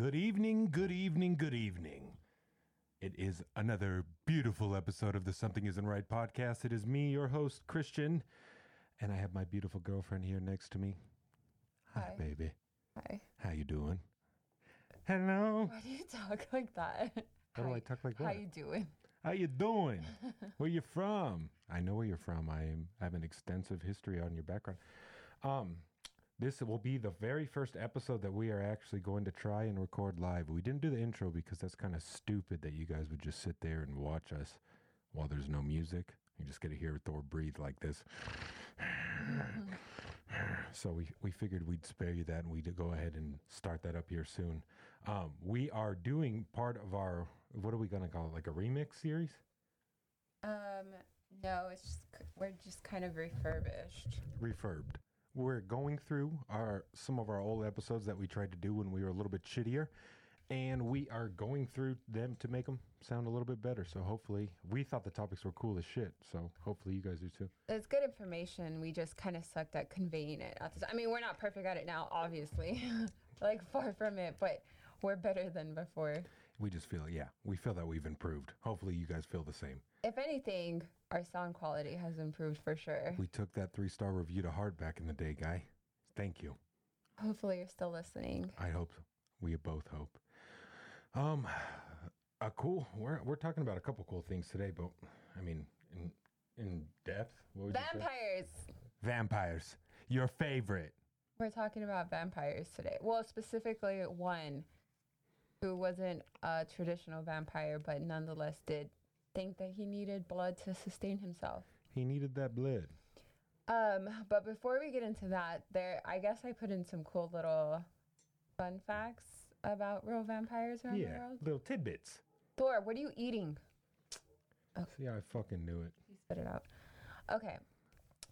Good evening, good evening, good evening. It is another beautiful episode of the Something Isn't Right podcast. It is me, your host, Christian, and I have my beautiful girlfriend here next to me. Hi, Hi. baby. Hi. How you doing? Hello. Why do you talk like that? How do I talk like that? How you doing? How you doing? where you from? I know where you're from. I am, I have an extensive history on your background. Um, this will be the very first episode that we are actually going to try and record live. We didn't do the intro because that's kind of stupid that you guys would just sit there and watch us while there's no music. You just get to hear Thor breathe like this. so we, we figured we'd spare you that and we'd go ahead and start that up here soon. Um, we are doing part of our, what are we going to call it? Like a remix series? Um, no, it's just we're just kind of refurbished. refurbed. We're going through our some of our old episodes that we tried to do when we were a little bit shittier, and we are going through them to make them sound a little bit better. So hopefully, we thought the topics were cool as shit. So hopefully, you guys do too. It's good information. We just kind of sucked at conveying it. At the time. I mean, we're not perfect at it now, obviously, like far from it, but we're better than before. We just feel, yeah, we feel that we've improved. Hopefully, you guys feel the same. If anything, our sound quality has improved for sure. We took that three star review to heart back in the day, guy. Thank you. Hopefully, you're still listening. I hope we both hope. Um, a cool. We're we're talking about a couple cool things today, but I mean, in in depth, what would? Vampires. Vampires. Your favorite. We're talking about vampires today. Well, specifically one who wasn't a traditional vampire, but nonetheless did think that he needed blood to sustain himself. He needed that blood. Um, but before we get into that, there I guess I put in some cool little fun facts about real vampires around the Yeah. world. Little tidbits. Thor, what are you eating? Oh. See, I fucking knew it. You spit it out. Okay.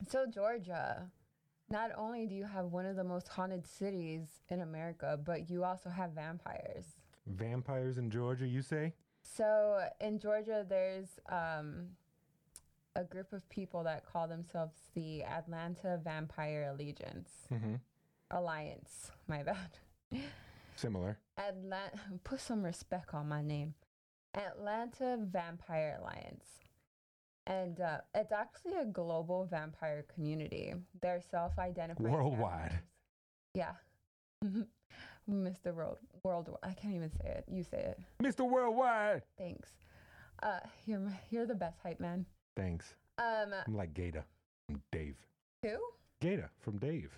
So Georgia, not only do you have one of the most haunted cities in America, but you also have vampires. Vampires in Georgia, you say? So in Georgia, there's um, a group of people that call themselves the Atlanta Vampire Allegiance Alliance. My bad. Similar. Atlanta. Put some respect on my name. Atlanta Vampire Alliance. And uh, it's actually a global vampire community. They're self-identified Worldwide. vampires. Yeah. Mr. World, world. I can't even say it. You say it. Mr. Worldwide. Thanks. Uh, you're my- you're the best hype man. Thanks. Um, I'm like Gata from Dave. who? Gata from Dave.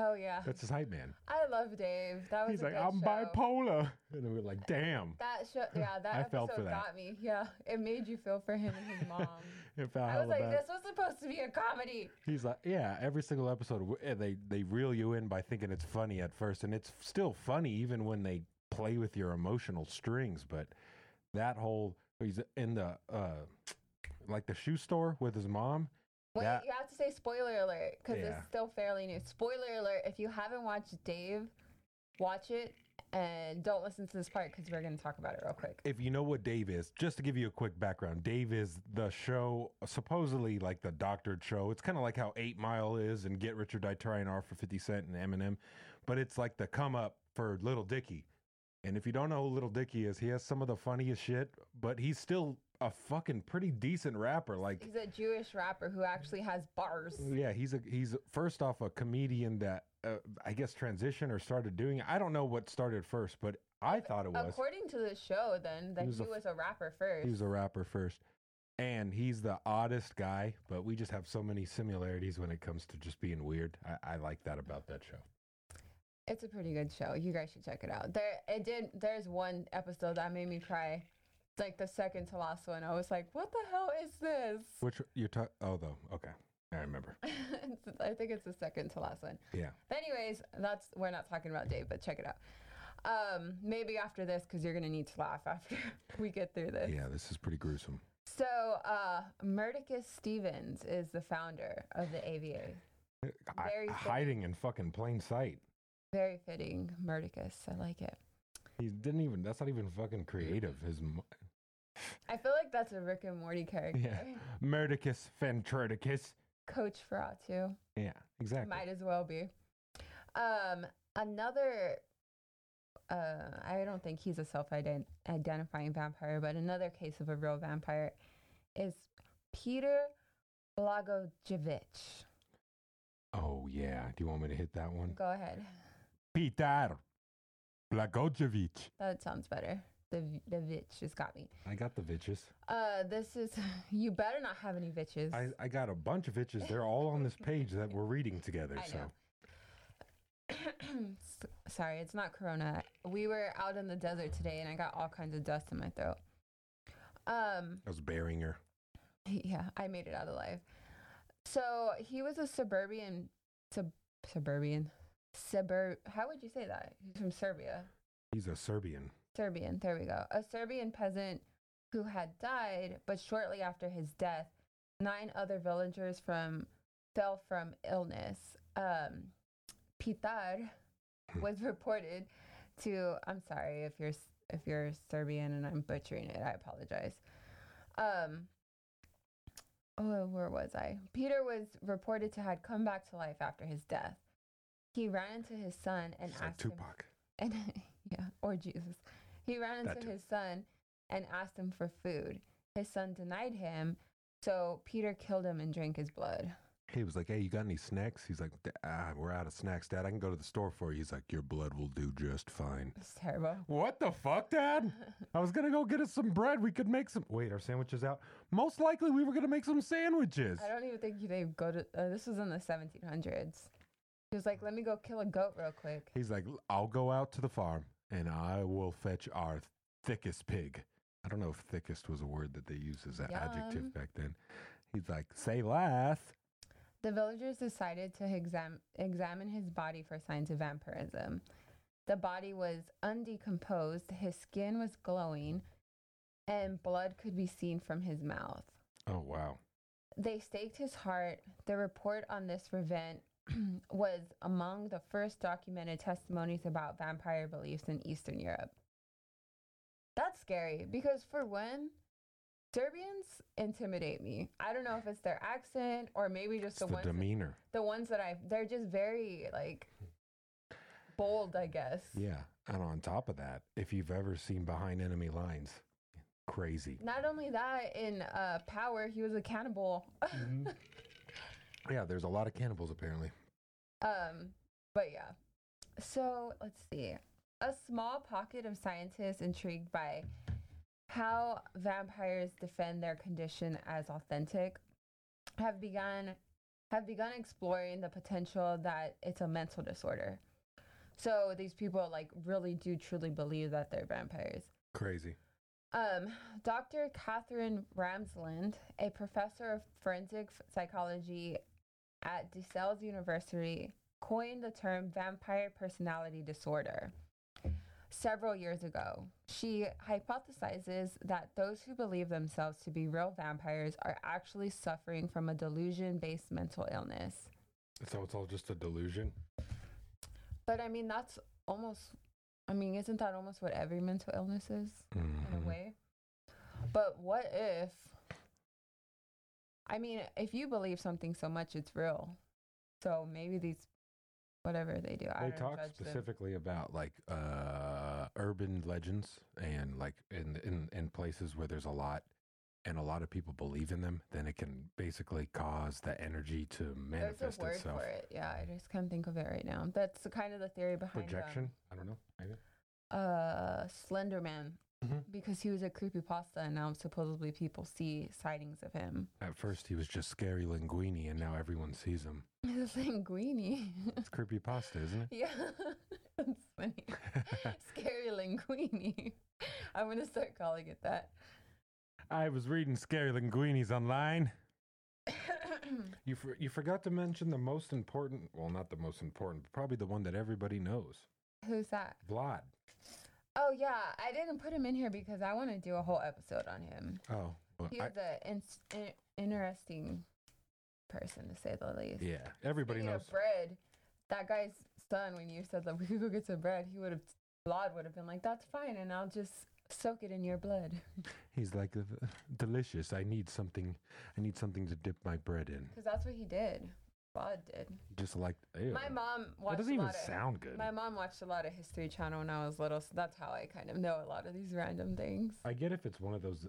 Oh yeah, That's his hype man. I love Dave. That was He's like, I'm show. bipolar. And we're like, damn. That show, yeah, that I episode felt for that. got me. Yeah, it made you feel for him and his mom. It felt I was like, bad. this was supposed to be a comedy. He's like, yeah, every single episode, eh, they they reel you in by thinking it's funny at first, and it's still funny even when they play with your emotional strings. But that whole he's in the uh, like the shoe store with his mom. Wait, That- you have to say spoiler alert because Yeah. it's still fairly new. Spoiler alert: if you haven't watched Dave, watch it and don't listen to this part because we're going to talk about it real quick. If you know what Dave is, just to give you a quick background, Dave is the show supposedly like the doctored show. It's kind of like how Eight Mile is and Get Rich or Die Trying are for Fifty Cent and Eminem, but it's like the come up for Little Dicky. And if you don't know who Little Dicky is, he has some of the funniest shit, but he's still a fucking pretty decent rapper. Like He's a Jewish rapper who actually has bars. Yeah, he's a he's first off a comedian that uh, I guess transitioned or started doing. I don't know what started first, but I thought it was. According to the show, then that he was was a a, rapper first. He was a rapper first, and he's the oddest guy. But we just have so many similarities when it comes to just being weird. I, I like that about that show. It's a pretty good show. You guys should check it out. There, it did. There's one episode that made me cry. Like the second to last one. I was like, "What the hell is this?" Which you're talking? Oh, though. Okay, I remember. I think it's the second to last one. Yeah, But anyways, that's we're not talking about Dave, but check it out. Um, maybe after this because you're gonna need to laugh after we get through this. yeah. This is pretty gruesome. So, uh, Merticus Stevens is the founder of the AVA. I, hiding in fucking plain sight. Very fitting, Merticus. I like it. He didn't even. That's not even fucking creative. His I feel like that's a Rick and Morty character. yeah, Merticus Ventriticus. Coach Ferratu. Yeah, exactly. Might as well be. Um, another uh, I don't think he's a self-identifying vampire, but another case of a real vampire is Peter Blagojevich. Oh yeah. Do you want me to hit that one? Go ahead. Peter Blagojevich. That sounds better. The the vitch just got me. I got the vitches. Uh, this is you better not have any vitches. I, I got a bunch of vitches. They're all on this page that we're reading together. I so. Sorry, it's not Corona. We were out in the desert today, and I got all kinds of dust in my throat. Um, I was burying her. yeah, I made it out alive. So he was a suburban, sub, suburban, suburb. How would you say that? He's from Serbia. He's a Serbian. Serbian. There we go. A Serbian peasant who had died, but shortly after his death, nine other villagers from fell from illness. Um, Petar was reported to. I'm sorry if you're if you're Serbian and I'm butchering it. I apologize. Um. Oh, where was I? Peter was reported to had come back to life after his death. He ran into his son and It's like asked him and yeah, or Jesus. He ran into his son and asked him for food. His son denied him, so Peter killed him and drank his blood. He was like, "Hey, you got any snacks?" He's like, "D- ah, "We're out of snacks, Dad. I can go to the store for you." He's like, "Your blood will do just fine." It's terrible. What the fuck, Dad? I was gonna go get us some bread. We could make some. Wait, our sandwiches out. Most likely, we were gonna make some sandwiches. I don't even think they go to. Uh, this was in the 1700s. He was like, "Let me go kill a goat real quick." He's like, "I'll go out to the farm and I will fetch our thickest pig." I don't know if thickest was a word that they used as an Yum. adjective back then. He's like, "Say less." The villagers decided to exam- examine his body for signs of vampirism. The body was undecomposed, his skin was glowing, and blood could be seen from his mouth. Oh wow. They staked his heart. The report on this event was among the first documented testimonies about vampire beliefs in Eastern Europe. That's scary because, for one, Serbians intimidate me. I don't know if it's their accent or maybe just the, the ones that- demeanor. the ones that I they're just very like bold, I guess. Yeah, and on top of that, if you've ever seen Behind Enemy Lines, crazy. Not only that, in uh, Power, he was a cannibal. Yeah, there's a lot of cannibals apparently. Um, but yeah. So let's see. A small pocket of scientists intrigued by how vampires defend their condition as authentic have begun have begun exploring the potential that it's a mental disorder. So these people like really do truly believe that they're vampires. Crazy. Um, Dr. Katherine Ramsland, a professor of forensic psychology at DeSales University, coined the term vampire personality disorder several years ago. She hypothesizes that those who believe themselves to be real vampires are actually suffering from a delusion based mental illness. So it's all just a delusion. But I mean, that's almost, I mean, isn't that almost what every mental illness is? in Mhm. a way. But what if I mean, if you believe something so much it's real. So maybe these whatever they do, I They don't talk judge them. specifically about like uh, urban legends and like in, in in places where there's a lot and a lot of people believe in them, then it can basically cause the energy to There's manifest a word itself. for it. Yeah, I just can't think of it right now. That's the kind of the theory behind um, Projection? I don't know. Maybe. uh Slenderman. Mhm. Because he was a creepy pasta, and now supposedly people see sightings of him. At first, he was just scary linguini, and now everyone sees him. It's linguini. It's creepy pasta, isn't it? yeah. That's funny. Scary linguini. I'm gonna start calling it that. I was reading scary linguinis online. You for, you forgot to mention the most important. Well, not the most important, but probably the one that everybody knows. Who's that? Vlad. Oh yeah, I didn't put him in here because I want to do a whole episode on him. Oh, well, He I- in, in, interesting person to say the least. yeah. Everybody Speaking knows. bread, that guy's son. When you said that we could go get some bread, he would have. Vlad would have been like, "That's fine," and I'll just soak it in your blood. He's like "Uh, delicious. I need something. I need something to dip my bread in. Because that's what he did. Bod did. Just like ew. My mom that watched doesn't a even lot of. sound good. My mom watched a lot of History Channel when I was little, so that's how I kind of know a lot of these random things. I get if it's one of those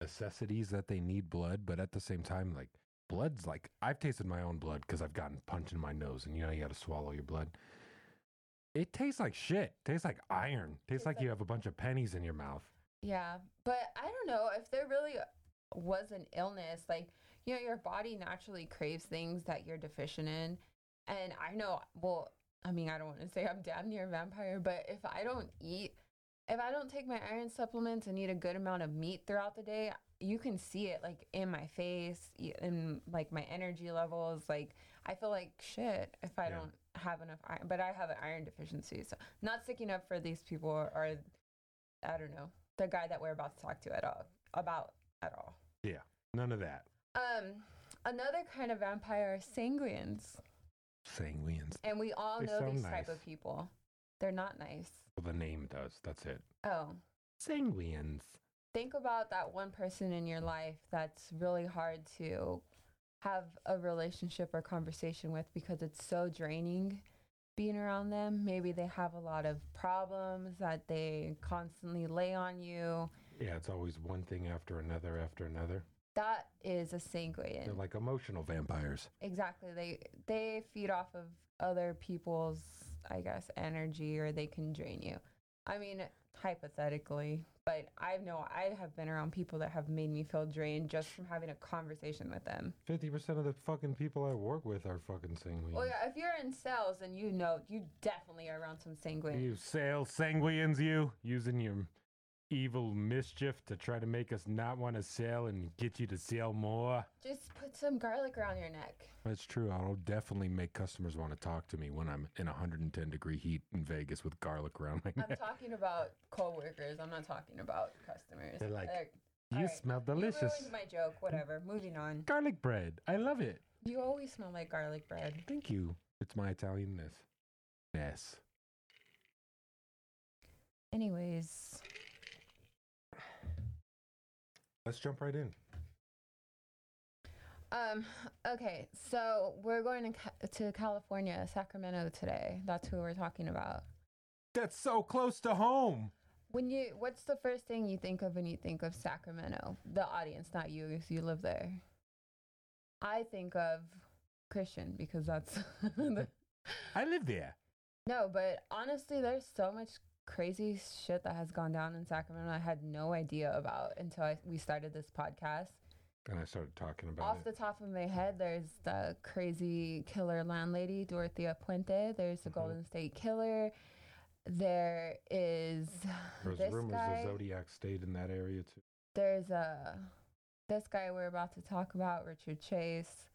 necessities that they need blood, but at the same time, like blood's like I've tasted my own blood because I've gotten punched in my nose, and you know you got to swallow your blood. It tastes like shit. Tastes like iron. Tastes Tastes like, like- you have a bunch of pennies in your mouth. Yeah, but I don't know if there really was an illness. Like, you know, your body naturally craves things that you're deficient in. And I know, well, I mean, I don't want to say I'm damn near a vampire, but if I don't eat, if I don't take my iron supplements and eat a good amount of meat throughout the day, you can see it like in my face, in like my energy levels. Like, I feel like shit if I Yeah. don't have enough iron, but I have an iron deficiency. So, not sticking up for these people or, or I don't know, the guy that we're about to talk to at all about at all. Yeah. None of that. Um, another kind of vampire are sanguines, Sanguines. and we all They know sound these type nice. of people. They're not nice. Well, the name does. That's it. Oh, Sanguines. think about that one person in your life that's really hard to have a relationship or conversation with because it's so draining being around them. Maybe they have a lot of problems that they constantly lay on you. Yeah, it's always one thing after another after another. That is a sanguine. They're like emotional vampires. Exactly. They they feed off of other people's, I guess, energy, or they can drain you. I mean, hypothetically, but I know I have been around people that have made me feel drained just from having a conversation with them. Fifty percent of the fucking people I work with are fucking sanguines. Well, yeah, if you're in sales, then you know you definitely are around some sanguine. You sales sanguines, you using your evil mischief to try to make us not want to sell and get you to sell more. Just put some garlic around your neck. That's true. I'll definitely make customers want to talk to me when I'm in 110 degree heat in Vegas with garlic around my neck. I'm talking about coworkers. I'm not talking about customers. They're like, Like, You alright, smell delicious. You ruined my joke. Whatever. Moving on. Garlic bread. I love it. You always smell like garlic bread. Thank you. It's my Italianness. Yes. Anyways, Let's jump right in. um, okay, so we're going to Ca- to California, Sacramento today. That's who we're talking about. That's so close to home. When you, what's the first thing you think of when you think of Sacramento? The audience, not you, if you live there. I think of Christian because that's the, I live there. no, but honestly, there's so much crazy shit that has gone down in Sacramento. I had no idea about until I, we started this podcast. And I started talking about Off it. the top of my head, there's the crazy killer landlady, Dorothea Puente. There's the Mhm. Golden State Killer. There is There's rumors guy. the Zodiac stayed in that area too. There's a. this guy we're about to talk about, Richard Chase.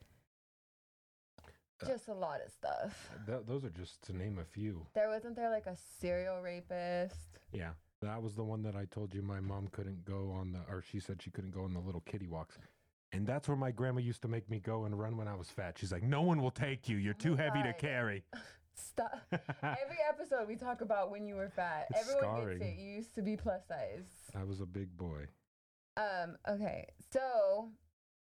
Uh, Just a lot of stuff. Th- those are just to name a few. There wasn't there like a serial rapist. Yeah. That was the one that I told you my mom couldn't go on the, or she said she couldn't go on the little kitty walks. And that's where my grandma used to make me go and run when I was fat. She's like, no one will take you. You're Oh too heavy to carry. Stop. Every episode we talk about when you were fat. It's Everyone scarring. gets it. You used to be plus size. I was a big boy. Um, okay. So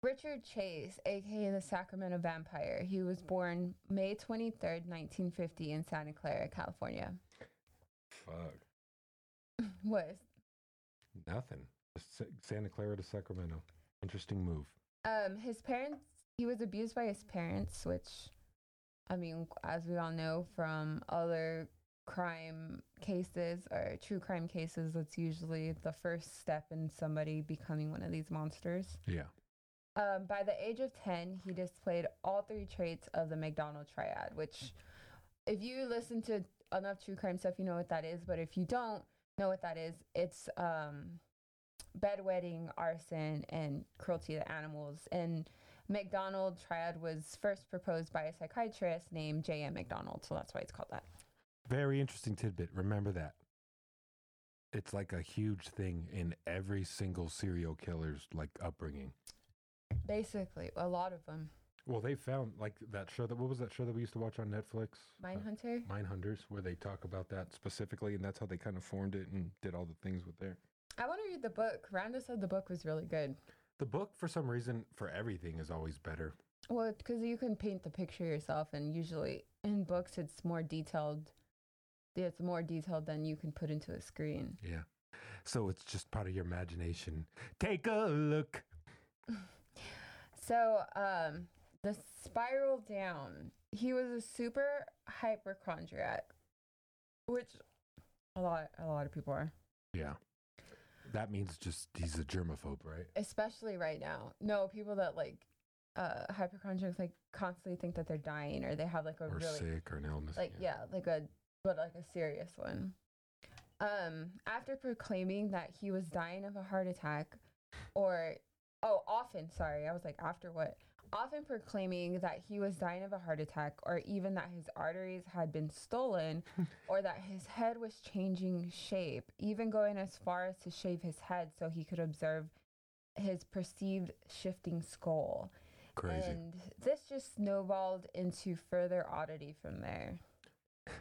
Richard Chase, aka the Sacramento Vampire, he was born May 23rd, 1950 in Santa Clara, California. Fuck. what? Nothing. Santa Clara to Sacramento. Interesting move. um his parents he was abused by his parents, which I mean, as we all know from other crime cases or true crime cases, it's usually the first step in somebody becoming one of these monsters. Yeah. Um, by the age of 10, he displayed all three traits of the McDonald triad, which, if you listen to enough true crime stuff, you know what that is. But if you don't know what that is, it's um, bedwetting, arson, and cruelty to animals. And McDonald triad was first proposed by a psychiatrist named J.M. McDonald, so that's why it's called that. Very interesting tidbit. Remember that. It's like a huge thing in every single serial killer's like upbringing. Basically, a lot of them. Well, they found like that show that what was that show that we used to watch on Netflix? Mine Mindhunter. Uh, Mindhunters, where they talk about that specifically, and that's how they kind of formed it and did all the things with there. I want to read the book. Randa said the book was really good. The book, for some reason, for everything is always better. Well, because you can paint the picture yourself, and usually in books it's more detailed. It's more detailed than you can put into a screen. Yeah. So it's just part of your imagination. Take a look. So, um, the spiral down. He was a super hypochondriac, which a lot a lot of people are, Yeah. That means just he's a germaphobe, right? especially right now. No, people that like uh hypochondriacs like constantly think that they're dying or they have like a Or really sick or an illness. like yeah. like a but like a serious one um after proclaiming that he was dying of a heart attack or oh often sorry i was like after what often proclaiming that he was dying of a heart attack or even that his arteries had been stolen or that his head was changing shape even going as far as to shave his head so he could observe his perceived shifting skull Crazy. and this just snowballed into further oddity from there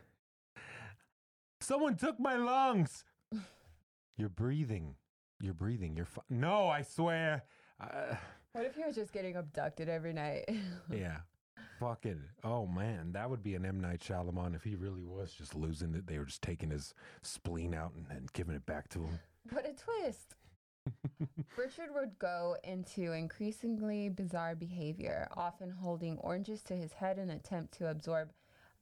Someone took my lungs. You're breathing. You're breathing. You're fu- No, I swear. What if he was just getting abducted every night? yeah. Fucking. Oh man, that would be an M Night Shyamalan if he really was just losing it. They were just taking his spleen out and, and giving it back to him. what a twist. Richard would go into increasingly bizarre behavior, often holding oranges to his head in an attempt to absorb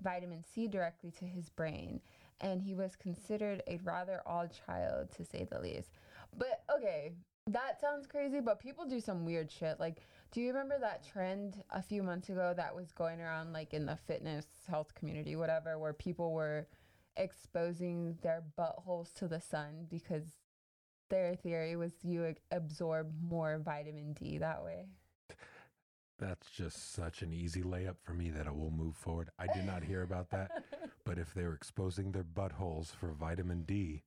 vitamin C directly to his brain. And he was considered a rather odd child, to say the least. But okay, that sounds crazy, but people do some weird shit. Like, do you remember that trend a few months ago that was going around, like in the fitness health community, whatever, where people were exposing their buttholes to the sun because their theory was you absorb more vitamin D that way. That's just such an easy layup for me that it will move forward. I did not hear about that, but if they were exposing their buttholes for vitamin D,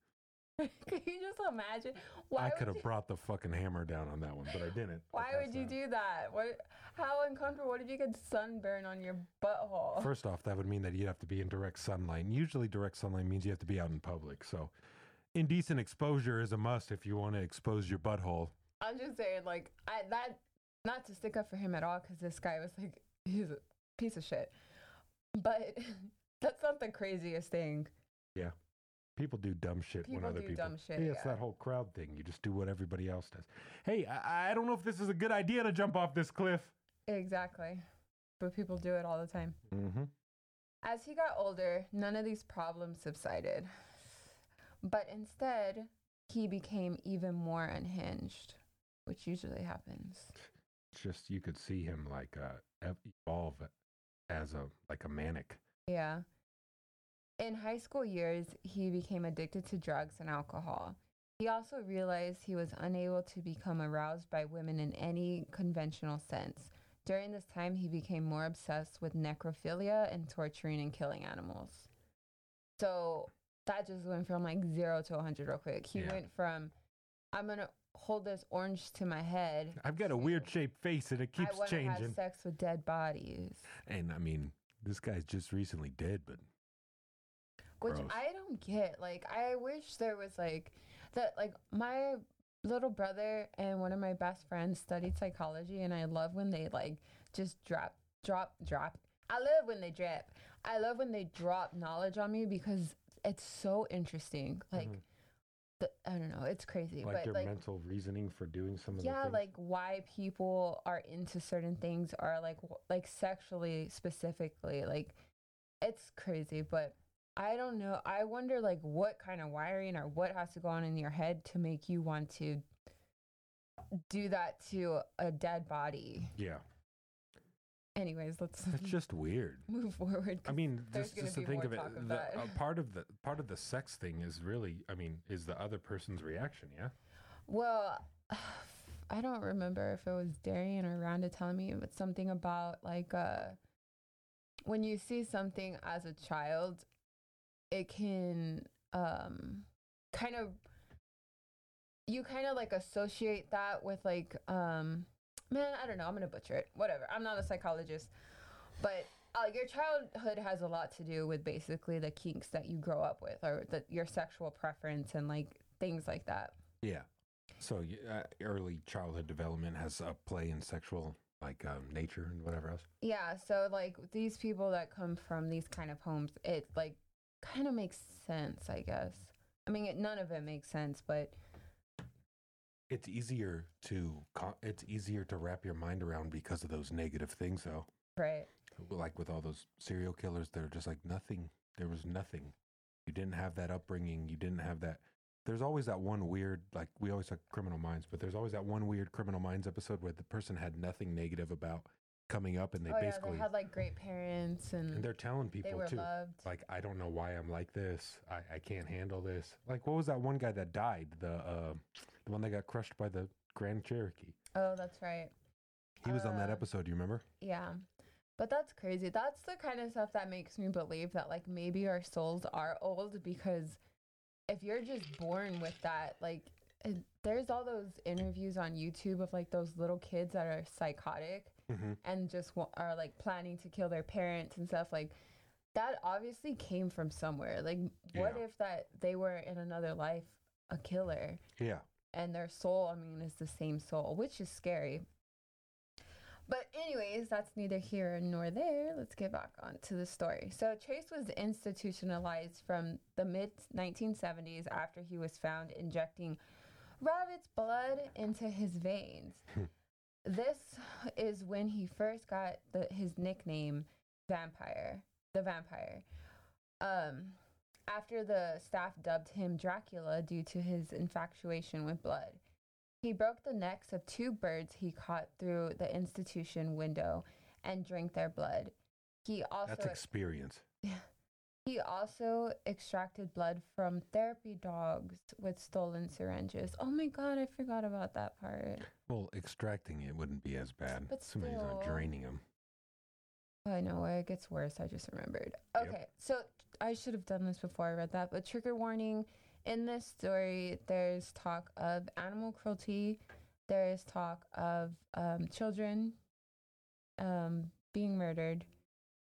Could you just imagine? Why I could have you- brought the fucking hammer down on that one, but I didn't. Why would you do that? What? How uncomfortable? What if you get sunburn on your butthole? First off, that would mean that you'd have to be in direct sunlight. And usually, direct sunlight means you have to be out in public. So, indecent exposure is a must if you want to expose your butthole. I'm just saying, like, I that not to stick up for him at all, because this guy was like, he's a piece of shit. But that's not the craziest thing. People do dumb shit when People other do people. dumb shit, Yeah, it's yeah. that whole crowd thing. You just do what everybody else does. Hey, I, I don't know if this is a good idea to jump off this cliff. Exactly. But people do it all the time. Mm-hmm. As he got older, none of these problems subsided. But instead, he became even more unhinged, which usually happens. Just you could see him like uh, evolve as a like a manic. Yeah. In high school years, he became addicted to drugs and alcohol. He also realized he was unable to become aroused by women in any conventional sense. During this time, he became more obsessed with necrophilia and torturing and killing animals. So that just went from like zero to 100 real quick. He Yeah. went from, I'm going to hold this orange to my head. I've got a weird shaped face and it keeps have changing. sex with dead bodies. And I mean, this guy's just recently dead, but Which Gross. I don't get. Like, I wish there was like that. Like, my little brother and one of my best friends studied psychology, and I love when they like just drop, drop, drop. I love when they drip. I love when they drop knowledge on me because it's so interesting. Like, Mhm. the, I don't know, it's crazy, like but their like. mental reasoning for doing some of the yeah, like why people are into certain things are like like sexually specifically, like it's crazy. But I don't know. I wonder like what kind of wiring or what has to go on in your head to make you want to do that to a dead body. yeah, Anyways, let's it's just weird. move forward. I mean, just, just to think of it, of the, uh, part of the part of the sex thing is really, I mean, is the other person's reaction. Yeah, Well, I don't remember if it was Darian or Rhonda telling me, but something about like uh, when you see something as a child, it can um, kind of you kind of like associate that with like um, man, I don't know. I'm gonna butcher it. Whatever. I'm not a psychologist, but. Uh, your childhood has a lot to do with basically the kinks that you grow up with, or the, your sexual preference, and like things like that. yeah. So uh, early childhood development has a play in sexual like um, nature and whatever else. Yeah, so like these people that come from these kind of homes, it like kind of makes sense, I guess. I mean, it, none of it makes sense, but It's easier to it's easier to wrap your mind around because of those negative things, though. right. Like with all those serial killers, they're just like nothing. There was nothing. You didn't have that upbringing. You didn't have that. There's always that one weird, like we always talk Criminal Minds, but there's always that one weird Criminal Minds episode where the person had nothing negative about coming up, and they oh yeah, basically they had like great parents and, and they're telling people they too. loved. like I don't know why I'm like this. I, I can't handle this. Like what was that one guy that died? The uh, the one that got crushed by the Grand Cherokee. Oh, that's right. He was on that Uh, episode. You remember? Yeah. But that's crazy. That's the kind of stuff that makes me believe that like maybe our souls are old because if you're just born with that, like there's all those interviews on YouTube of like those little kids that are psychotic Mm-hmm. and just wa- are like planning to kill their parents and stuff like that obviously came from somewhere. Like what Yeah. if that they were in another life a killer Yeah. and their soul, I mean, is the same soul, which is scary. But, anyways, that's neither here nor there. Let's get back on to the story. So, Chase was institutionalized from the mid 1970s after he was found injecting rabbit's blood into his veins. This is when he first got the, his nickname, Vampire, the Vampire. Um, after the staff dubbed him Dracula due to his infatuation with blood. He broke the necks of two birds he caught through the institution window and drank their blood. He also That's experience. he also extracted blood from therapy dogs with stolen syringes. Oh my god, I forgot about that part. Well, extracting it wouldn't be as bad. But Somebody's not draining them. I know it gets worse. I just remembered. Yep. Okay, so I should have done this before I read that, but trigger warning. In this story, there's talk of animal cruelty. There is talk of um, children um, being murdered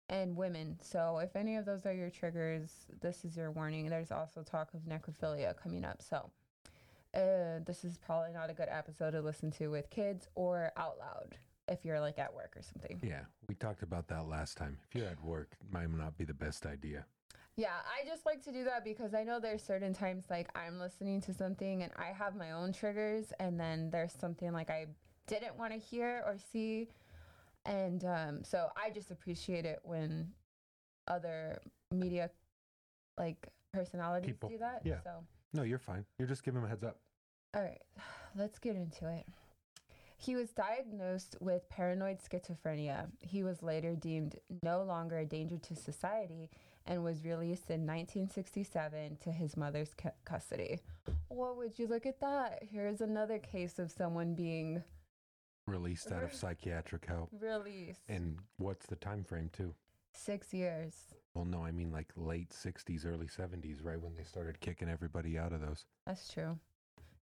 and women. So if any of those are your triggers, this is your warning. There's also talk of necrophilia coming up. So uh, this is probably not a good episode to listen to with kids or out loud if you're like at work or something. Yeah, we talked about that last time. If you're at work, it might not be the best idea. Yeah, I just like to do that because I know there's certain times like I'm listening to something and I have my own triggers, and then there's something like I didn't want to hear or see. And um, so I just appreciate it when other media like personalities People, do that. yeah. So, No, you're fine. You're just giving them a heads up. all right, let's get into it. He was diagnosed with paranoid schizophrenia. He was later deemed no longer a danger to society and was released in 1967 to his mother's cu- custody. What would you look at that? Here's another case of someone being Released out of psychiatric help. released. And what's the time frame too? Six years. Well, no, I mean like late 60s, early 70s, right when they started kicking everybody out of those. That's true.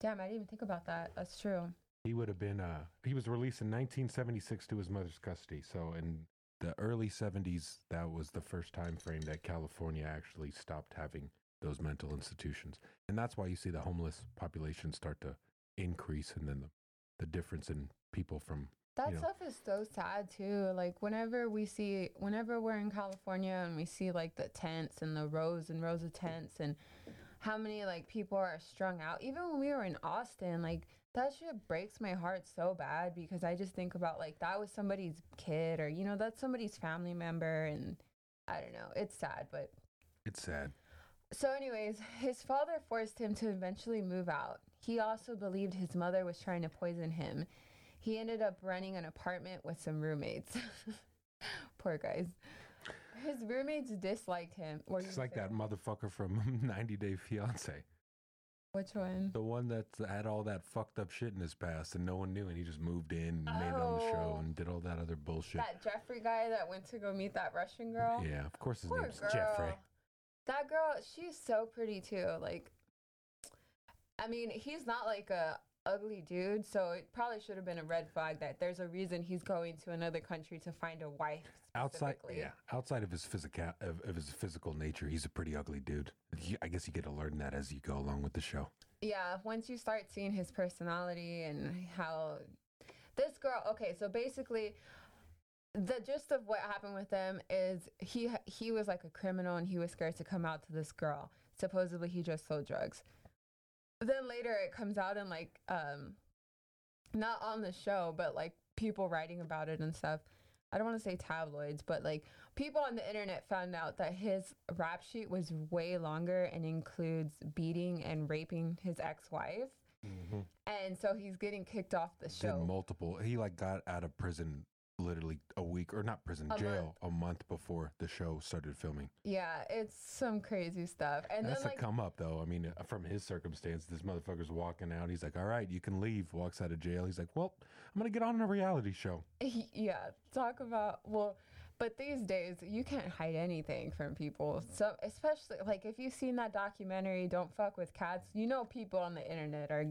Damn, I didn't even think about that. That's true. He would have been uh he was released in 1976 to his mother's custody. So in the early 70s that was the first time frame that California actually stopped having those mental institutions. And that's why you see the homeless population start to increase and then the, the difference in people from That you know. stuff is so sad too. Like whenever we see, whenever we're in California and we see like the tents and the rows and rows of tents and how many like people are strung out. Even when we were in Austin, like that shit breaks my heart so bad because I just think about like that was somebody's kid or you know that's somebody's family member and I don't know. It's sad, but it's sad. so, anyways, his father forced him to eventually move out. He also believed his mother was trying to poison him. He ended up renting an apartment with some roommates. Poor guys. His roommates disliked him. It's like that motherfucker from 90 Day Fiance. Which one? The one that had all that fucked up shit in his past and no one knew and he just moved in and made it on the show Oh. and did all that other bullshit. That Jeffrey guy that went to go meet that Russian girl. Yeah, of course his Poor name's girl. Jeffrey. That girl, she's so pretty too. Like, I mean, he's not like a ugly dude, so it probably should have been a red flag that there's a reason he's going to another country to find a wife. Outside, yeah, outside of his physical of, of his physical nature, he's a pretty ugly dude. I guess you get to learn that as you go along with the show. Yeah, once you start seeing his personality and how This girl, okay, so basically the gist of what happened with them is he he was like a criminal and he was scared to come out to this girl. Supposedly he just sold drugs. Then later it comes out and like um not on the show, but like people writing about it and stuff. I don't want to say tabloids, but like people on the internet found out that his rap sheet was way longer and includes beating and raping his ex-wife. Mhm. And so he's getting kicked off the Did show. multiple. He like got out of prison literally a week or not prison A jail a month before the show started filming. yeah, it's some crazy stuff. And That's then a come up though. I mean, uh, from his circumstance, this motherfucker's walking out. He's like, "All right, you can leave." Walks out of jail. He's like, "Well, I'm gonna get on a reality show." yeah, talk about well, but these days you can't hide anything from people. So especially like if you've seen that documentary, "Don't Fuck with Cats," you know people on the internet are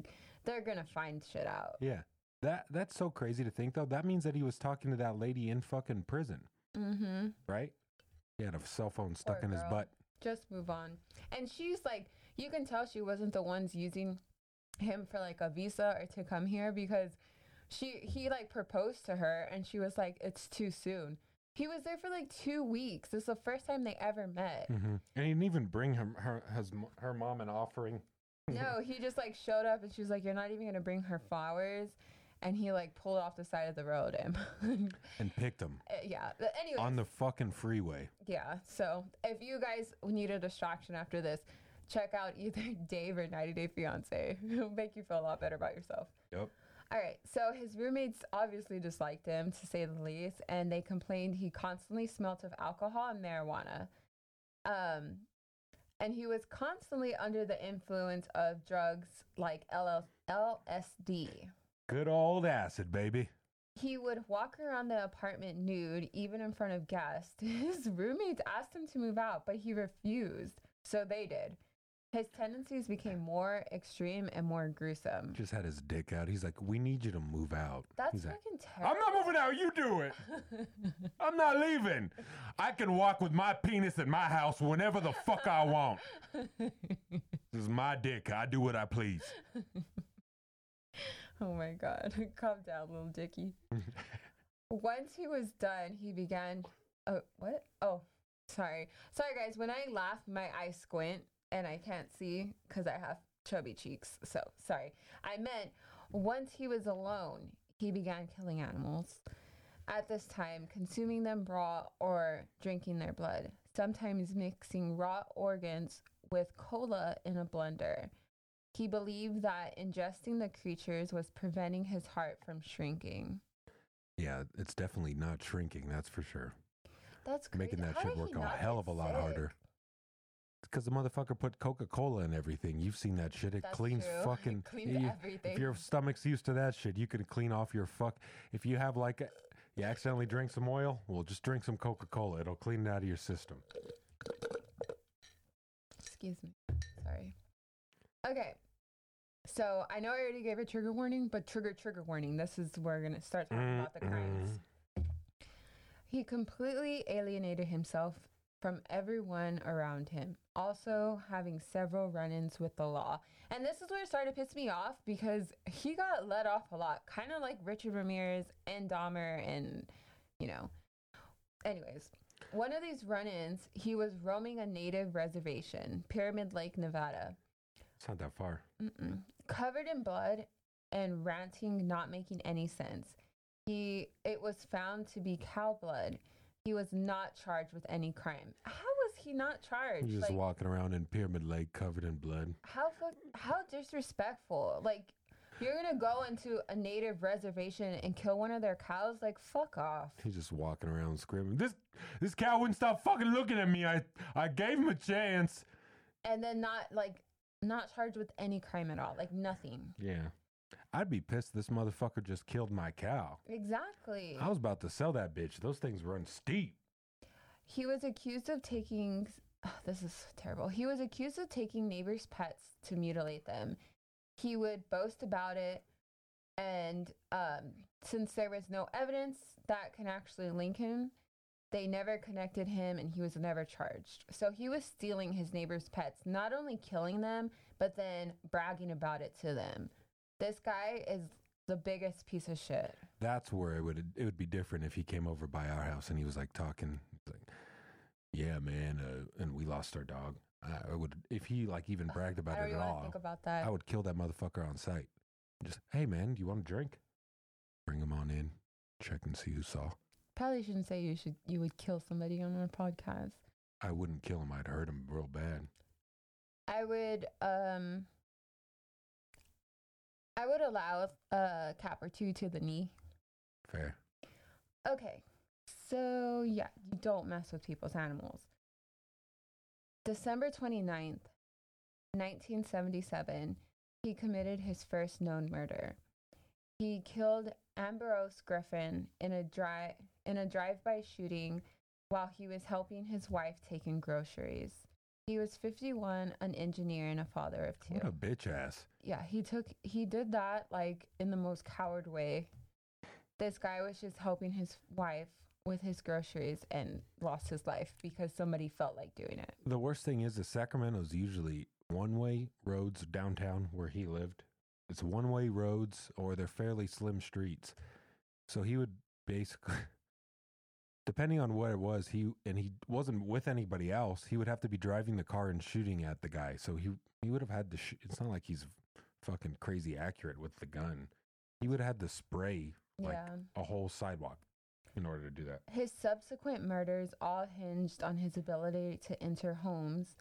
they're gonna find shit out. Yeah, that that's so crazy to think though. That means that he was talking to that lady in fucking prison, Mm-hmm. right? He had a cell phone stuck Poor in his girl. butt. Just move on. And she's like, you can tell she wasn't the ones using him for like a visa or to come here because she he like proposed to her and she was like, it's too soon. He was there for like two weeks. This is the first time they ever met. hmm And he didn't even bring her her his, her mom an offering. No, he just like showed up and she was like, You're not even gonna bring her flowers and he like pulled off the side of the road him. and picked him yeah. Anyway, on the fucking freeway. yeah. So if you guys need a distraction after this, check out either Dave or 90 Day Fiance. It'll make you feel a lot better about yourself. Yep. All right. So his roommates obviously disliked him, to say the least, and they complained he constantly smelt of alcohol and marijuana. Um, and he was constantly under the influence of drugs like LL- LSD. Good old acid, baby. He would walk around the apartment nude, even in front of guests. His roommates asked him to move out, but he refused. So they did. His tendencies became more extreme and more gruesome. Just had his dick out. He's like, "We need you to move out." That's He's like, fucking I'm not moving out. You do it. I'm not leaving. I can walk with my penis at my house whenever the fuck I want. This is my dick. I do what I please. Oh my god. Calm down, little Dicky. Once he was done, he began. Oh, what? Oh, sorry. Sorry, guys. When I laugh, my eyes squint and I can't see because I have chubby cheeks. So, sorry. I meant once he was alone, he began killing animals. At this time, consuming them raw or drinking their blood, sometimes mixing raw organs with cola in a blender. He believed that ingesting the creatures was preventing his heart from shrinking. Yeah, it's definitely not shrinking. That's for sure. That's crazy. Making that How shit work a hell of a lot sick? harder. Because the motherfucker put Coca Cola in everything. You've seen that shit. It That's cleans true. It fucking. cleans you- everything. If your stomach's used to that shit, you can clean off your fuck. If you have like, a, you accidentally drink some oil, well, just drink some Coca Cola. It'll clean it out of your system. Excuse me. Sorry. Okay. So I know I already gave a trigger warning, but trigger trigger warning. This is where we're gonna start talking about the mm-hmm. crimes. He completely alienated himself from everyone around him, also having several run ins with the law. And this is where it started to piss me off because he got let off a lot, kind of like Richard Ramirez and Dahmer, and, you know. Anyways, one of these run ins, he was roaming a native reservation, Pyramid Lake, Nevada It's not that far. Mm-mm. Covered in blood and ranting, not making any sense. He it was found to be cow blood. He was not charged with any crime. How was he not charged? You're just like walking around in Pyramid Lake covered in blood. how fuck, how disrespectful. Like you're gonna go into a native reservation and kill one of their cows? Like fuck off. He's just walking around screaming. This this cow wouldn't stop fucking looking at me. I I gave him a chance. And then not like not charged with any crime at all. Like nothing. Yeah. I'd be pissed this motherfucker just killed my cow. Exactly. I was about to sell that bitch. Those things run steep. He was accused of taking. ugh, this is terrible. He was accused of taking neighbors' pets to mutilate them. He would boast about it, and um, since there was no evidence that can actually link him, they never connected him, and he was never charged. So he was stealing his neighbors' pets, not only killing them, but then bragging about it to them. This guy is the biggest piece of shit. That's where it would it would be different if he came over by our house and he was like talking like, "Yeah, man," uh, and we lost our dog. I, would if he like even bragged about it at all. think about that. I would kill that motherfucker on sight. Just, hey man, do you want a drink? Bring him on in. Check and see who saw. Probably shouldn't say you should. You would kill somebody on a podcast. I wouldn't kill him. I'd hurt him real bad. I would um I would allow a cap or two to the knee. Fair. Okay. So yeah, you don't mess with people's animals. December 29th, 1977, he committed his first known murder. He killed Ambrose Griffin in a dri- in a drive-by shooting while he was helping his wife take in groceries. He was 51, an engineer and a father of two. What a bitch ass. Yeah, he took he did that like in the most coward way. This guy was just helping his wife with his groceries and lost his life because somebody felt like doing it. The worst thing is that Sacramento's usually one way roads downtown where he lived. It's one way roads or they're fairly slim streets. So he would basically depending on what it was, he and he wasn't with anybody else, he would have to be driving the car and shooting at the guy. So he he would have had to sh- it's not like he's fucking crazy accurate with the gun. He would have had to spray like yeah. a whole sidewalk in order to do that. His subsequent murders all hinged on his ability to enter homes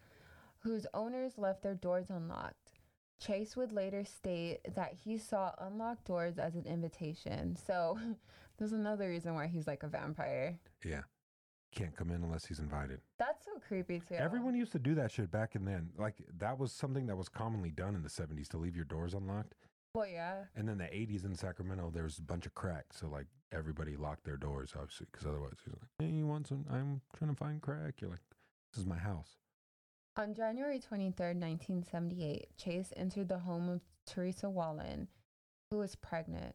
whose owners left their doors unlocked. Chase would later state that he saw unlocked doors as an invitation. So there's another reason why he's like a vampire. Yeah. Can't come in unless he's invited. That's so creepy too. Everyone used to do that shit back in then. Like that was something that was commonly done in the 70s to leave your doors unlocked. Well, yeah. And then the 80s in Sacramento, there was a bunch of crack. So like everybody locked their doors, obviously, because otherwise he's like, hey, you want some? I'm trying to find crack. You're like, this is my house. On January 23rd, 1978, Chase entered the home of Teresa Wallin, who was pregnant.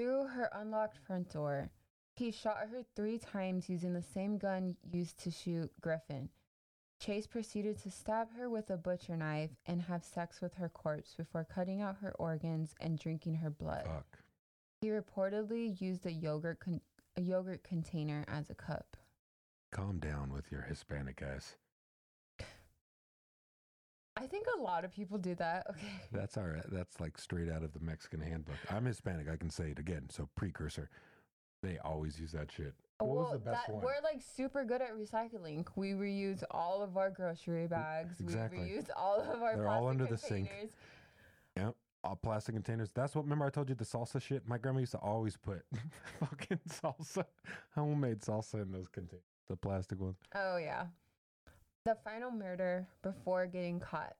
Through her unlocked front door, he shot her three times using the same gun used to shoot Griffin. Chase proceeded to stab her with a butcher knife and have sex with her corpse before cutting out her organs and drinking her blood. Fuck. He reportedly used a yogurt con- a yogurt container as a cup. Calm down with your Hispanic ass. I think a lot of people do that. Okay. That's all right. That's like straight out of the Mexican handbook. I'm Hispanic. I can say it again. So precursor. They always use that shit. What was the best that, one? we're like super good at recycling. We reuse all of our grocery bags. exactly. We reuse all of our They're plastic all under the sink. containers. Yep. All plastic containers. That's what, remember I told you the salsa shit? My grandma used to always put fucking salsa, homemade salsa in those containers. The plastic ones. Oh yeah. The final murder before getting caught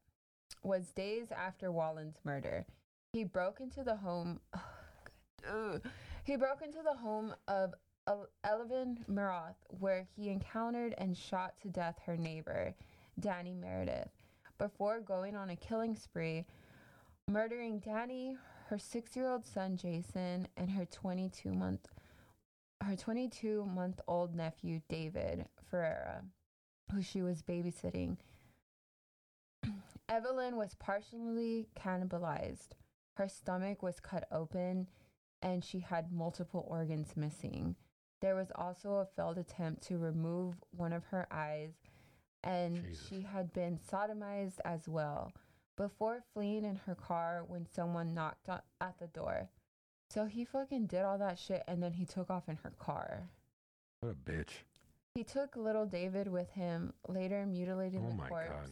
was days after Wallin's murder. He broke into the home. Oh, ugh. he broke into the home of Evelyn Miroth, where he encountered and shot to death her neighbor, Danny Meredith, before going on a killing spree, murdering Danny, her six-year-old son Jason, and her 22-month her 22 month old nephew David Ferreira, who she was babysitting. Evelyn was partially cannibalized. Her stomach was cut open and she had multiple organs missing. There was also a failed attempt to remove one of her eyes, and Jesus. she had been sodomized as well before fleeing in her car when someone knocked at the door. So he fucking did all that shit and then he took off in her car. What a bitch. He took little David with him, later mutilating Oh the corpse, God.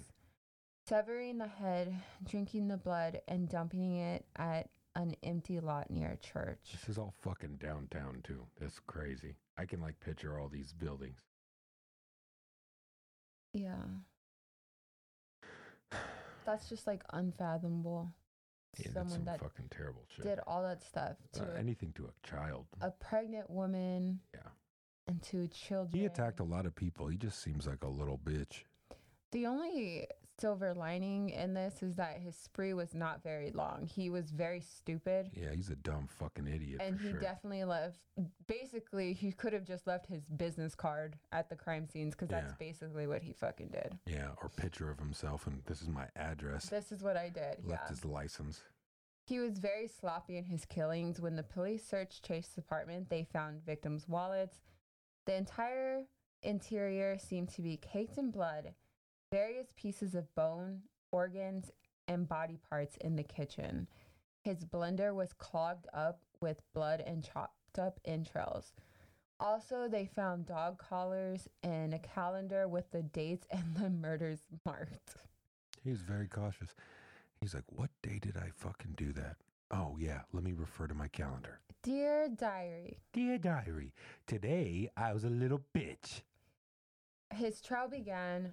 severing the head, drinking the blood, and dumping it at an empty lot near a church. This is all fucking downtown too. That's crazy. I can like picture all these buildings. Yeah. That's just like unfathomable. Yeah, Someone some that fucking terrible shit. did all that stuff to Uh, anything to a child. a pregnant woman Yeah. And to children. He attacked a lot of people. He just seems like a little bitch. The only silver lining in this is that his spree was not very long. He was very stupid. Yeah, he's a dumb fucking idiot and he sure. definitely left. Basically, he could have just left his business card at the crime scenes because that's basically what he fucking did. yeah, or picture of himself and this is my address. This is what I did. Left yeah. his license. He was very sloppy in his killings. When the police searched Chase's apartment, they found victims' wallets. The entire interior seemed to be caked in blood, various pieces of bone, organs, and body parts in the kitchen. His blender was clogged up with blood and chopped up entrails. Also, they found dog collars and a calendar with the dates and the murders marked. He was very cautious. He's like, What day did I fucking do that? Oh, yeah, let me refer to my calendar. Dear diary, Dear diary, today I was a little bitch. his trial began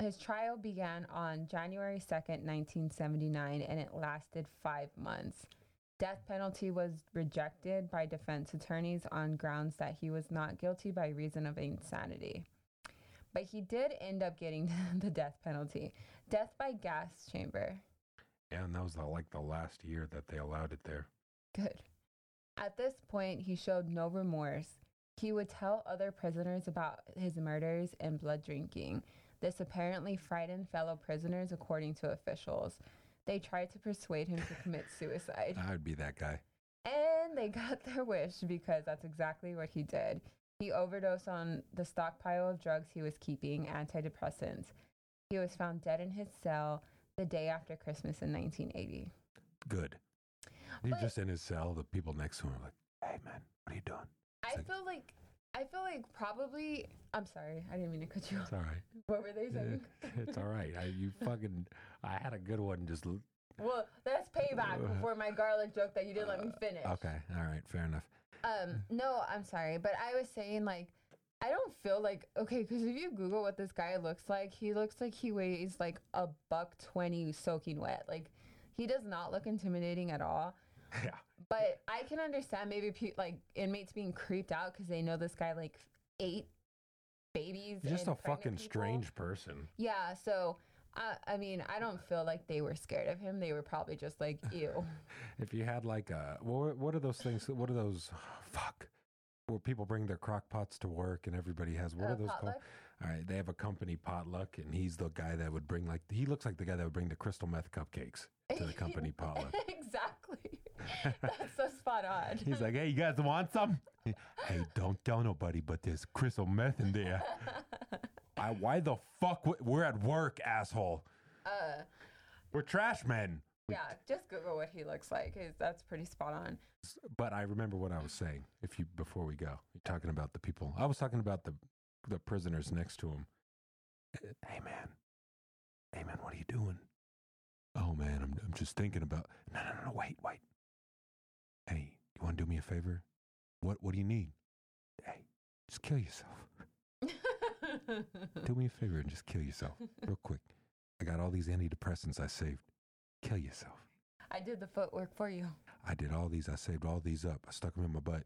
his trial began on January 2nd, 1979 and it lasted 5 months. Death penalty was rejected by defense attorneys on grounds that he was not guilty by reason of insanity. But he did end up getting the death penalty. Death by gas chamber. Yeah, and that was the, like the last year that they allowed it there. Good. At this point, he showed no remorse. He would tell other prisoners about his murders and blood drinking. This apparently frightened fellow prisoners, according to officials. They tried to persuade him to commit suicide. I would be that guy. And they got their wish because that's exactly what he did. He overdosed on the stockpile of drugs he was keeping, antidepressants. He was found dead in his cell the day after Christmas in 1980. Good. He's But- just in his cell. The people next to him are like, Hey, man, what are you doing? I like- feel like I feel like probably I'm sorry, I didn't mean to cut you off. It's all right. What were they saying? it's all right. I, you fucking, I had a good one. Just Well, that's payback for my garlic joke that you didn't let me finish. okay. All right. Fair enough. Um, no, I'm sorry, but I was saying like I don't feel like okay because if you Google what this guy looks like, he looks like he weighs like a buck twenty soaking wet. Like he does not look intimidating at all. Yeah. But I can understand maybe pe- like inmates being creeped out because they know this guy like ate babies. He's just a fucking people. strange person. Yeah, so I, I mean, I don't feel like they were scared of him. They were probably just like, ew. If you had like a, what, what are those things? What are those? Fuck. Where people bring their crock pots to work and everybody has, what Uh, are those called? All right. They have a company potluck and he's the guy that would bring like, he looks like the guy that would bring the crystal meth cupcakes to the company potluck. exactly. That's so spot on. He's like, hey, you guys want some? hey, don't tell nobody, but there's crystal meth in there. I, why the fuck? w- We're at work, asshole. uh, We're trash men. Yeah, just Google what he looks like. That's pretty spot on. But I remember what I was saying. If you before we go, you're talking about the people. I was talking about the the prisoners next to him. Eh, hey man, hey man, what are you doing? Oh man, I'm I'm just thinking about. No no no no wait wait. Hey, you want to do me a favor? What what do you need? Hey, just kill yourself. Do me a favor and just kill yourself real quick. I got all these antidepressants I saved. Kill yourself. I did the footwork for you. I did all these. I saved all these up. I stuck them in my butt.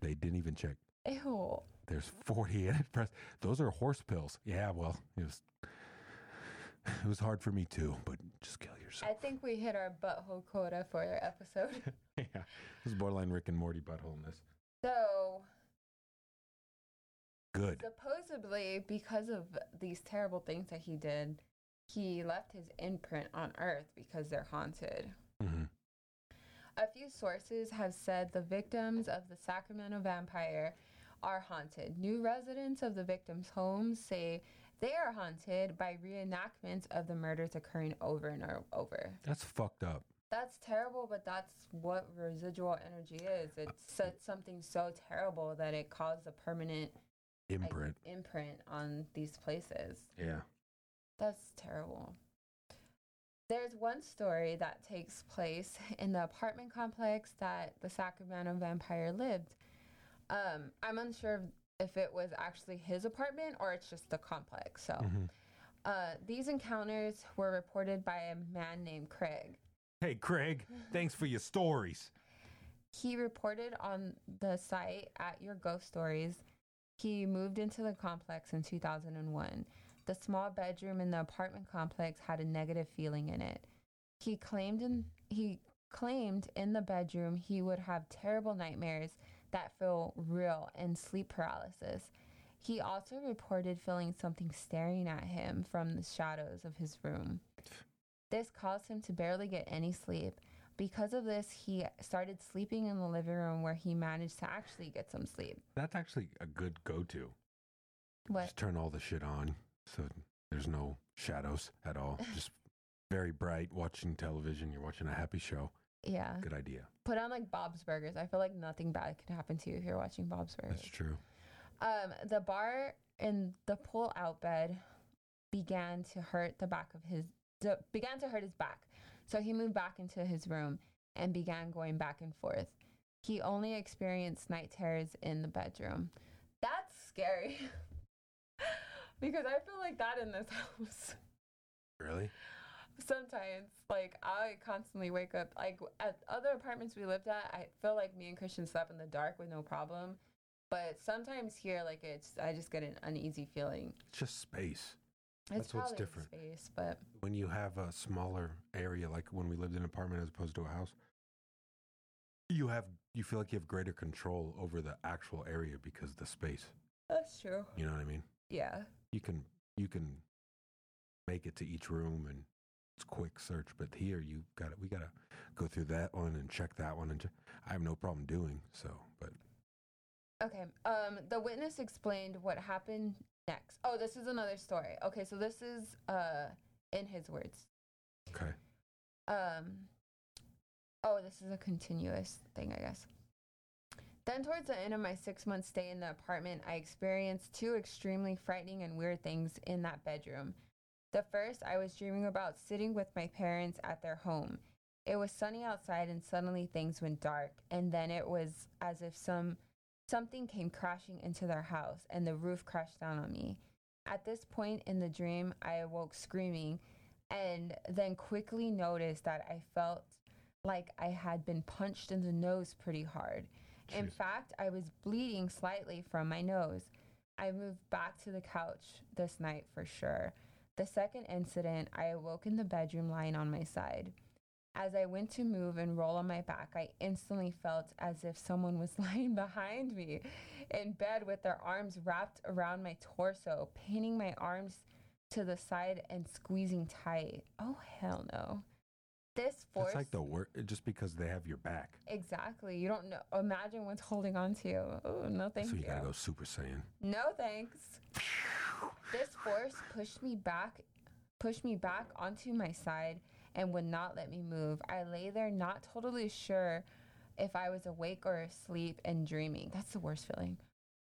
They didn't even check. Ew. There's 40 antidepressants. Those are horse pills. Yeah, well, it was it was hard for me too, but just kill yourself. I think we hit our butthole quota for our episode. yeah, this is borderline Rick and Morty buttholeness. So, Good. supposedly, because of these terrible things that he did, he left his imprint on Earth because they're haunted. hmm A few sources have said the victims of the Sacramento vampire are haunted. New residents of the victims' homes say they are haunted by reenactments of the murders occurring over and over. That's fucked up. That's terrible, but that's what residual energy is. It's something so terrible that it caused a permanent like, Imprint. imprint on these places. Yeah. That's terrible. There's one story that takes place in the apartment complex that the Sacramento vampire lived. Um, I'm unsure if it was actually his apartment or it's just the complex. So, Mhm. uh, these encounters were reported by a man named Craig. Hey, Craig. Thanks for your stories. He reported on the site at Your Ghost Stories. He moved into the complex in 2001. The small bedroom in the apartment complex had a negative feeling in it. He claimed in he claimed in the bedroom he would have terrible nightmares that feel real and sleep paralysis. He also reported feeling something staring at him from the shadows of his room. This caused him to barely get any sleep. Because of this, he started sleeping in the living room where he managed to actually get some sleep. That's actually a good go-to. What? Just turn all the shit on so there's no shadows at all. Just very bright watching television. You're watching a happy show. Yeah. Good idea. Put on like Bob's Burgers. I feel like nothing bad could happen to you if you're watching Bob's Burgers. That's true. Um, the bar in the pull-out bed began to hurt the back of his began to hurt his back. So he moved back into his room and began going back and forth. He only experienced night terrors in the bedroom. That's scary. because I feel like that in this house. Really? Sometimes, like I constantly wake up. Like at other apartments we lived at, I feel like me and Christian slept in the dark with no problem. But sometimes here, like it's, I just get an uneasy feeling. It's just space. It's That's what's different. Space, but When you have a smaller area, like when we lived in an apartment as opposed to a house, you have you feel like you have greater control over the actual area because of the space. that's true. You know what I mean? Yeah, You can you can make it to each room and it's quick search. But here you got to We got to go through that one and check that one. And I have no problem doing so. But Okay. Um, the witness explained what happened next. Oh, this is another story. Okay, so this is uh in his words. okay, Um, oh, this is a continuous thing, I guess. Then, towards the end of my six month stay in the apartment, I experienced two extremely frightening and weird things in that bedroom. The first, I was dreaming about sitting with my parents at their home. It was sunny outside, and suddenly things went dark, and then it was as if some something came crashing into their house, and the roof crashed down on me. At this point in the dream, I awoke screaming and then quickly noticed that I felt like I had been punched in the nose pretty hard. In fact, I was bleeding slightly from my nose. I moved back to the couch this night for sure. The second incident, I awoke in the bedroom lying on my side. As I went to move and roll on my back, I instantly felt as if someone was lying behind me in bed with their arms wrapped around my torso, pinning my arms to the side and squeezing tight. Oh, hell no. This force. that's like the work. Just because they have your back, Exactly. You don't know. Imagine what's holding on to you. Oh, no, thank so you you. gotta go Super Saiyan. No thanks. This force pushed me back, pushed me back onto my side and would not let me move. I lay there not totally sure if I was awake or asleep and dreaming. That's the worst feeling.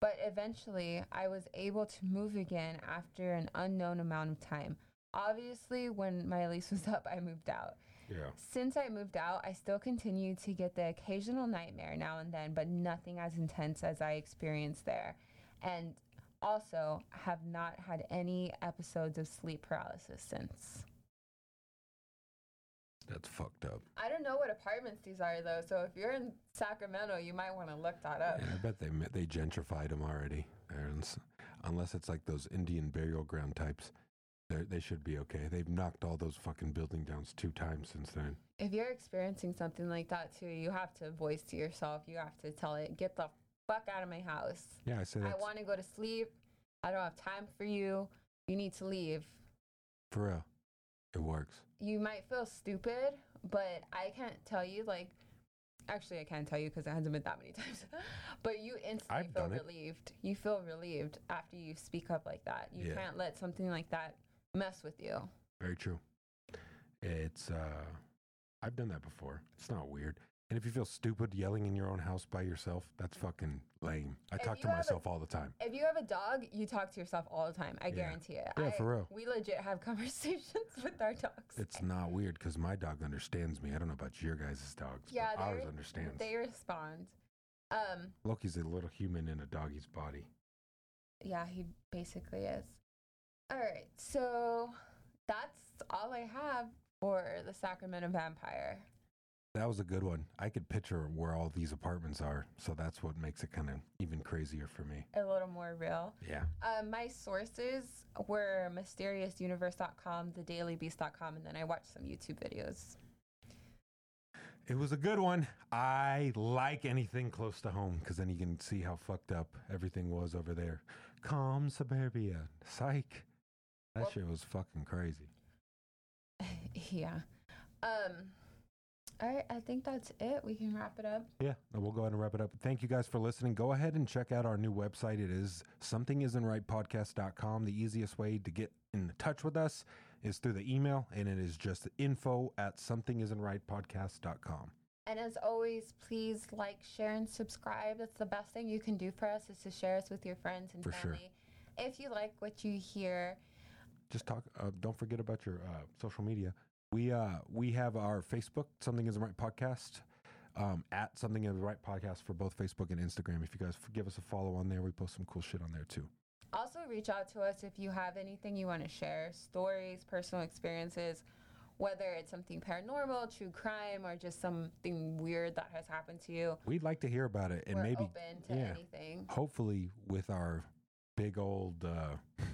But eventually, I was able to move again after an unknown amount of time. Obviously, when my lease was up, I moved out. Yeah. Since I moved out, I still continue to get the occasional nightmare now and then, but nothing as intense as I experienced there. And also have not had any episodes of sleep paralysis since. That's fucked up. I don't know what apartments these are though, so if you're in Sacramento, you might want to look that up. Yeah, I bet they they gentrified them already. They're in s- Unless it's like those Indian burial ground types, they they should be okay. They've knocked all those fucking building downs two times since then. If you're experiencing something like that too, you have to voice to yourself. You have to tell it, get the fuck out of my house. Yeah, I say I want to go to sleep. I don't have time for you. You need to leave. for real. It works. you might feel stupid, but I can't tell you like actually I can't tell you because it hasn't been that many times. but you instantly I've feel done it. relieved. You feel relieved after you speak up like that. You Yeah. can't let something like that mess with you. Very true. It's uh I've done that before. It's not weird. And if you feel stupid yelling in your own house by yourself, that's fucking lame. I If talk to have a- myself all the time. If you have a dog, you talk to yourself all the time. I Yeah. guarantee it. Yeah, I- for real. We legit have conversations with our dogs. It's not weird because my dog understands me. I don't know about your guys' dogs. yeah, but ours understands. They respond. Um, Loki's a little human in a doggy's body. yeah, he basically is. All right, so that's all I have for the Sacramento Vampire. That was a good one. I could picture where all these apartments are, so that's what makes it kind of even crazier for me. A little more real. Yeah. Um, my sources were mysteriousuniverse.com, thedailybeast.com, and then I watched some YouTube videos. It was a good one. I like anything close to home because then you can see how fucked up everything was over there. Calm suburbia. Psych. That shit was fucking crazy. yeah. Um, All right, I think that's it. We can wrap it up. Yeah, we'll go ahead and wrap it up. Thank you guys for listening. Go ahead and check out our new website. It is somethingisn'trightpodcast.com. The easiest way to get in touch with us is through the email, and it is just info at somethingisn'trightpodcast.com. And as always, please like, share, and subscribe. That's the best thing you can do for us is to share us with your friends and For sure. family. If you like what you hear, just talk. Uh, don't forget about your uh, social media. We uh, we have our Facebook, Something Isn't Right podcast, um, at Something Isn't Right podcast for both Facebook and Instagram. If you guys give us a follow on there, we post some cool shit on there too. also reach out to us if you have anything you want to share stories, personal experiences, whether it's something paranormal, true crime, or just something weird that has happened to you. We'd like to hear about it, and We're maybe open to yeah. anything. hopefully with our big old uh,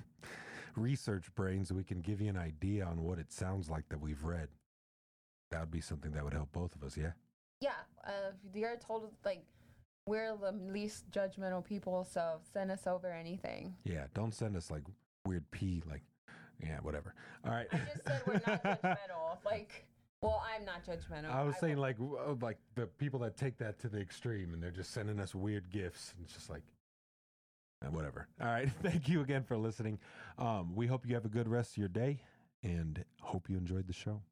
research brains, we can give you an idea on what it sounds like that we've read. That would be something that would help both of us. Yeah. Yeah, uh, you're told like we're the least judgmental people, so send us over anything. Yeah. Don't send us like weird pee. Like, yeah, whatever. All right. I just said we're not judgmental. Like, well, I'm not judgmental. I was I saying like like the people that take that to the extreme and they're just sending us weird gifts and it's just like whatever. All right, thank you again for listening. Um, we hope you have a good rest of your day and hope you enjoyed the show.